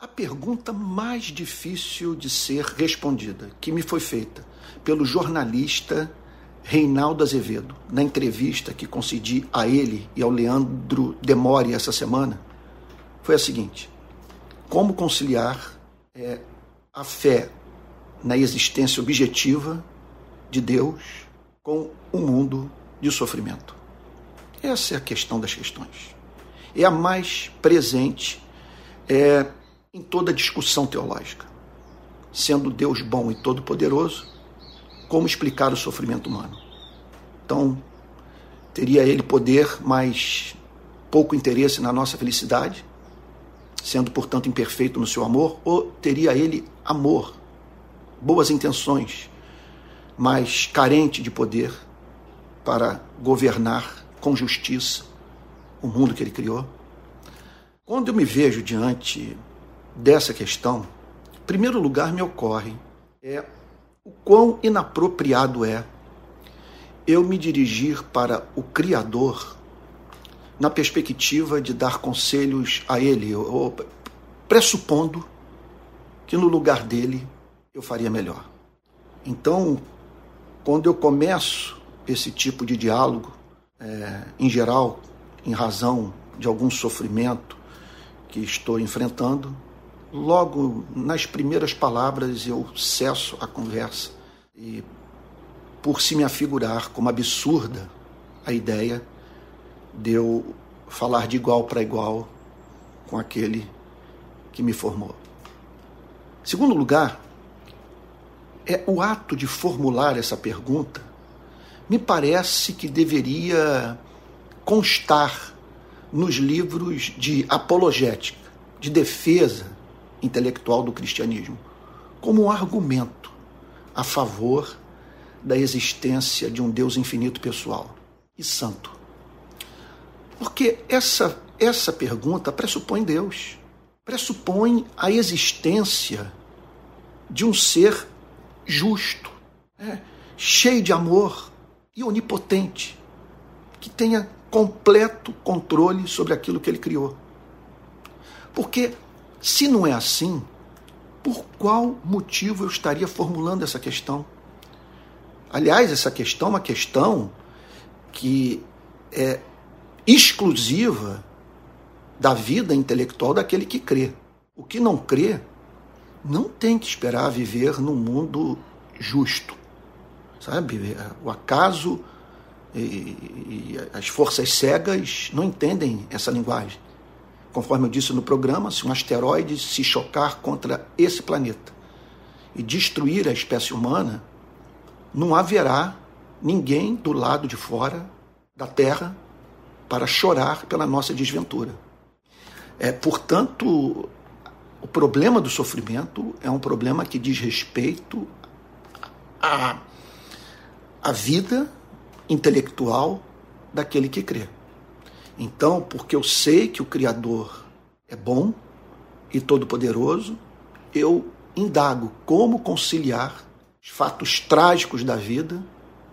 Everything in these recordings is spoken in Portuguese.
A pergunta mais difícil de ser respondida, que me foi feita pelo jornalista Reinaldo Azevedo, na entrevista que concedi a ele e ao Leandro Demore essa semana, foi a seguinte: como conciliar é, a fé na existência objetiva de Deus com o um mundo de sofrimento? Essa é a questão das questões. É a mais presente é, em toda discussão teológica. Sendo Deus bom e todo-poderoso, como explicar o sofrimento humano? Então, teria ele poder, mas pouco interesse na nossa felicidade, sendo, portanto, imperfeito no seu amor, ou teria ele amor, boas intenções, mas carente de poder para governar com justiça o mundo que ele criou? Quando eu me vejo diante dessa questão, em primeiro lugar me ocorre é o quão inapropriado é eu me dirigir para o Criador na perspectiva de dar conselhos a Ele, ou pressupondo que no lugar dele eu faria melhor. Então, quando eu começo esse tipo de diálogo, é, em geral, em razão de algum sofrimento que estou enfrentando, logo nas primeiras palavras eu cesso a conversa e por se me afigurar como absurda a ideia de eu falar de igual para igual com aquele que me formou. Segundo lugar, é o ato de formular essa pergunta me parece que deveria constar nos livros de apologética, de defesa intelectual do cristianismo, como um argumento a favor da existência de um Deus infinito pessoal e santo. Porque essa, essa pergunta pressupõe Deus, pressupõe a existência de um ser justo, é, cheio de amor e onipotente, que tenha completo controle sobre aquilo que ele criou. Porque se não é assim, por qual motivo eu estaria formulando essa questão? Aliás, essa questão é uma questão que é exclusiva da vida intelectual daquele que crê. O que não crê não tem que esperar viver num mundo justo. Sabe? O acaso e, e as forças cegas não entendem essa linguagem. Conforme eu disse no programa, se um asteroide se chocar contra esse planeta e destruir a espécie humana, não haverá ninguém do lado de fora da Terra para chorar pela nossa desventura. É, portanto, o problema do sofrimento é um problema que diz respeito à, à vida intelectual daquele que crê. Então, porque eu sei que o Criador é bom e todo-poderoso, eu indago como conciliar os fatos trágicos da vida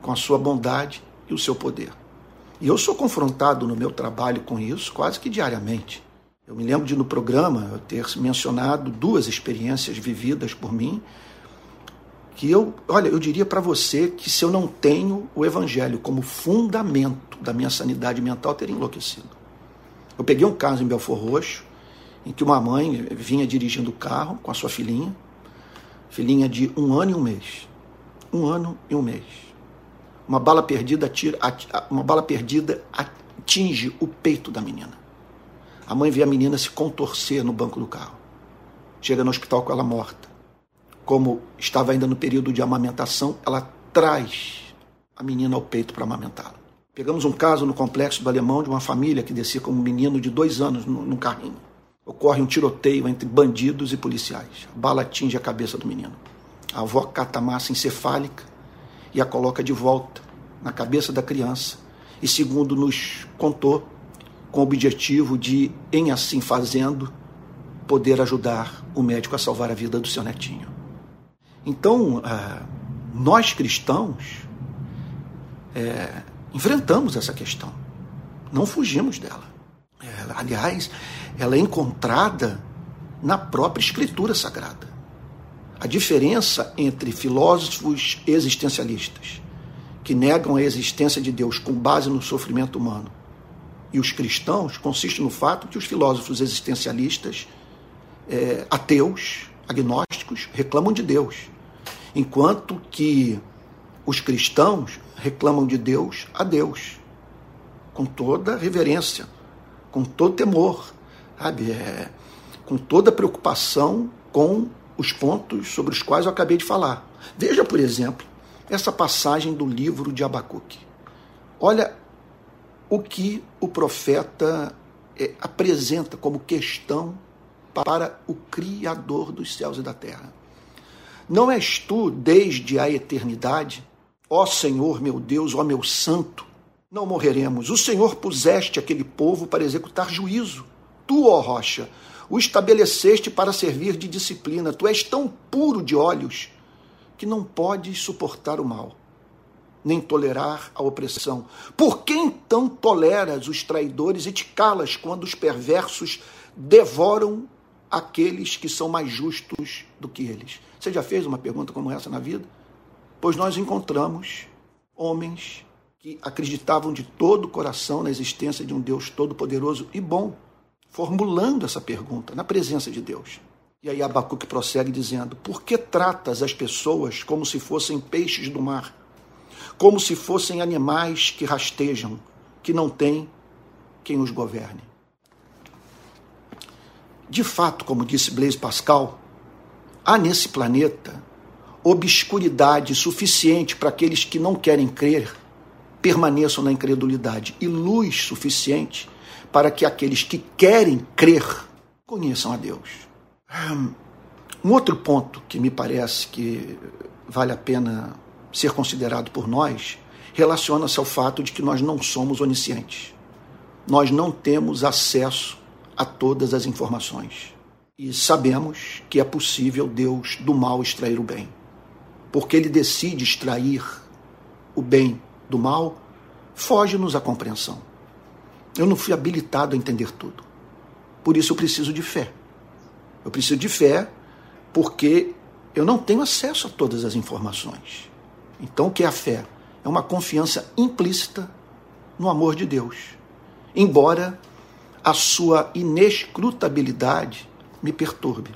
com a sua bondade e o seu poder. E eu sou confrontado no meu trabalho com isso quase que diariamente. Eu me lembro de no programa eu ter mencionado duas experiências vividas por mim que eu, olha, eu diria para você que se eu não tenho o evangelho como fundamento da minha sanidade mental, teria enlouquecido. Eu peguei um caso em Belfor Roxo, em que uma mãe vinha dirigindo o carro com a sua filhinha, filhinha de um ano e um mês. Um ano e um mês. Uma bala perdida, atira, uma bala perdida atinge o peito da menina. A mãe vê a menina se contorcer no banco do carro. Chega no hospital com ela morta. Como estava ainda no período de amamentação, ela traz a menina ao peito para amamentá-la. Pegamos um caso no complexo do Alemão de uma família que descia com um menino de dois anos no, carrinho ocorre um tiroteio entre bandidos e policiais. A bala atinge a cabeça do menino. A avó cata a massa encefálica e a coloca de volta na cabeça da criança. E segundo nos contou, com o objetivo de, em assim fazendo, poder ajudar o médico a salvar a vida do seu netinho. Então, ah, nós cristãos é, enfrentamos essa questão, não fugimos dela. É, aliás, ela é encontrada na própria Escritura Sagrada. A diferença entre filósofos existencialistas, que negam a existência de Deus com base no sofrimento humano, e os cristãos consiste no fato que os filósofos existencialistas, é, ateus, agnósticos, reclamam de Deus, enquanto que os cristãos reclamam de Deus a Deus, com toda reverência, com todo temor, sabe? É, com toda preocupação com os pontos sobre os quais eu acabei de falar. Veja, por exemplo, essa passagem do livro de Abacuque. Olha o que o profeta é, apresenta como questão para o Criador dos céus e da terra. Não és tu, desde a eternidade, ó Senhor meu Deus, ó meu Santo, não morreremos. O Senhor puseste aquele povo para executar juízo. Tu, ó rocha, o estabeleceste para servir de disciplina. Tu és tão puro de olhos que não podes suportar o mal nem tolerar a opressão. Por que então toleras os traidores e te calas quando os perversos devoram aqueles que são mais justos do que eles? Você já fez uma pergunta como essa na vida? Pois nós encontramos homens que acreditavam de todo o coração na existência de um Deus todo-poderoso e bom, formulando essa pergunta na presença de Deus. E aí Abacuque prossegue dizendo: Por que tratas as pessoas como se fossem peixes do mar? como se fossem animais que rastejam, que não têm quem os governe. De fato, como disse Blaise Pascal, há nesse planeta obscuridade suficiente para aqueles que não querem crer permaneçam na incredulidade e luz suficiente para que aqueles que querem crer conheçam a Deus. Um outro ponto que me parece que vale a pena ser considerado por nós relaciona-se ao fato de que nós não somos oniscientes. Nós não temos acesso a todas as informações. E sabemos que é possível Deus do mal extrair o bem. Porque ele decide extrair o bem do mal, foge-nos a compreensão. Eu não fui habilitado a entender tudo. Por isso eu preciso de fé. Eu preciso de fé porque eu não tenho acesso a todas as informações. Então, o que é a fé? É uma confiança implícita no amor de Deus. Embora a sua inescrutabilidade me perturbe.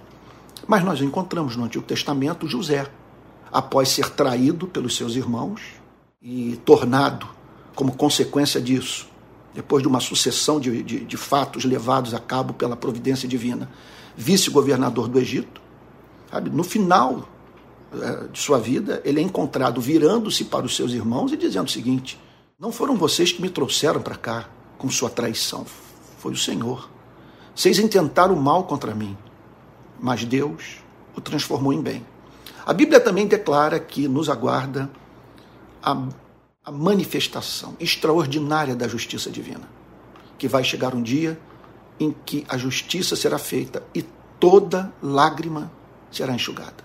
Mas nós encontramos no Antigo Testamento José, após ser traído pelos seus irmãos e tornado, como consequência disso, depois de uma sucessão de, de, de fatos levados a cabo pela providência divina, vice-governador do Egito. Sabe? No final é, de sua vida, ele é encontrado virando-se para os seus irmãos e dizendo o seguinte: Não foram vocês que me trouxeram para cá com sua traição, foi o Senhor. Vocês intentaram mal contra mim, mas Deus o transformou em bem. A Bíblia também declara que nos aguarda a, a manifestação extraordinária da justiça divina, que vai chegar um dia em que a justiça será feita e toda lágrima será enxugada.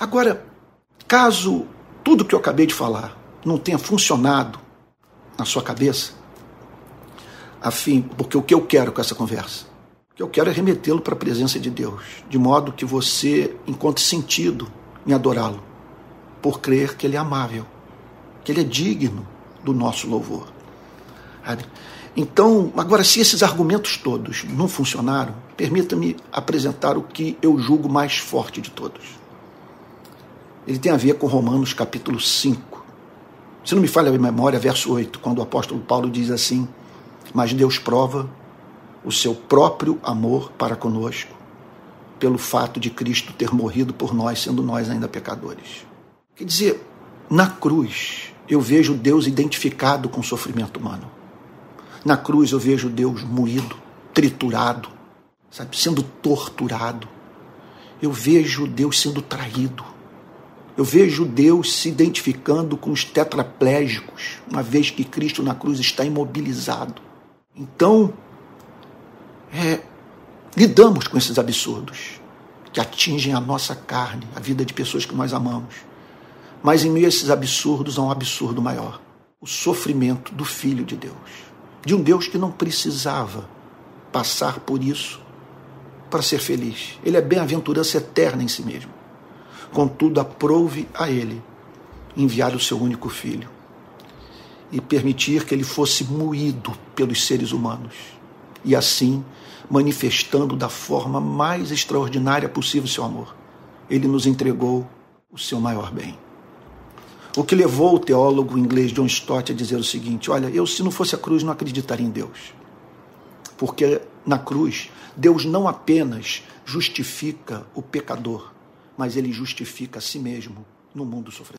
Agora, caso tudo que eu acabei de falar não tenha funcionado na sua cabeça, afim, porque o que eu quero com essa conversa? O que eu quero é remetê-lo para a presença de Deus, de modo que você encontre sentido em adorá-lo, por crer que Ele é amável, que Ele é digno do nosso louvor. Então, agora, se esses argumentos todos não funcionaram, permita-me apresentar o que eu julgo mais forte de todos ele tem a ver com Romanos capítulo 5. Se não me falha a memória, verso 8, quando o apóstolo Paulo diz assim: Mas Deus prova o seu próprio amor para conosco, pelo fato de Cristo ter morrido por nós, sendo nós ainda pecadores. Quer dizer, na cruz eu vejo Deus identificado com o sofrimento humano. Na cruz eu vejo Deus moído, triturado, sabe, sendo torturado. Eu vejo Deus sendo traído. Eu vejo Deus se identificando com os tetraplégicos, uma vez que Cristo na cruz está imobilizado. Então, é, lidamos com esses absurdos que atingem a nossa carne, a vida de pessoas que nós amamos. Mas em meio a esses absurdos há um absurdo maior: o sofrimento do Filho de Deus, de um Deus que não precisava passar por isso para ser feliz. Ele é bem-aventurança eterna em si mesmo. Contudo, aprouve a ele enviar o seu único filho e permitir que ele fosse moído pelos seres humanos e assim manifestando da forma mais extraordinária possível seu amor. Ele nos entregou o seu maior bem. O que levou o teólogo inglês John Stott a dizer o seguinte: Olha, eu se não fosse a cruz não acreditaria em Deus. Porque na cruz, Deus não apenas justifica o pecador, mas ele justifica a si mesmo no mundo sofredor.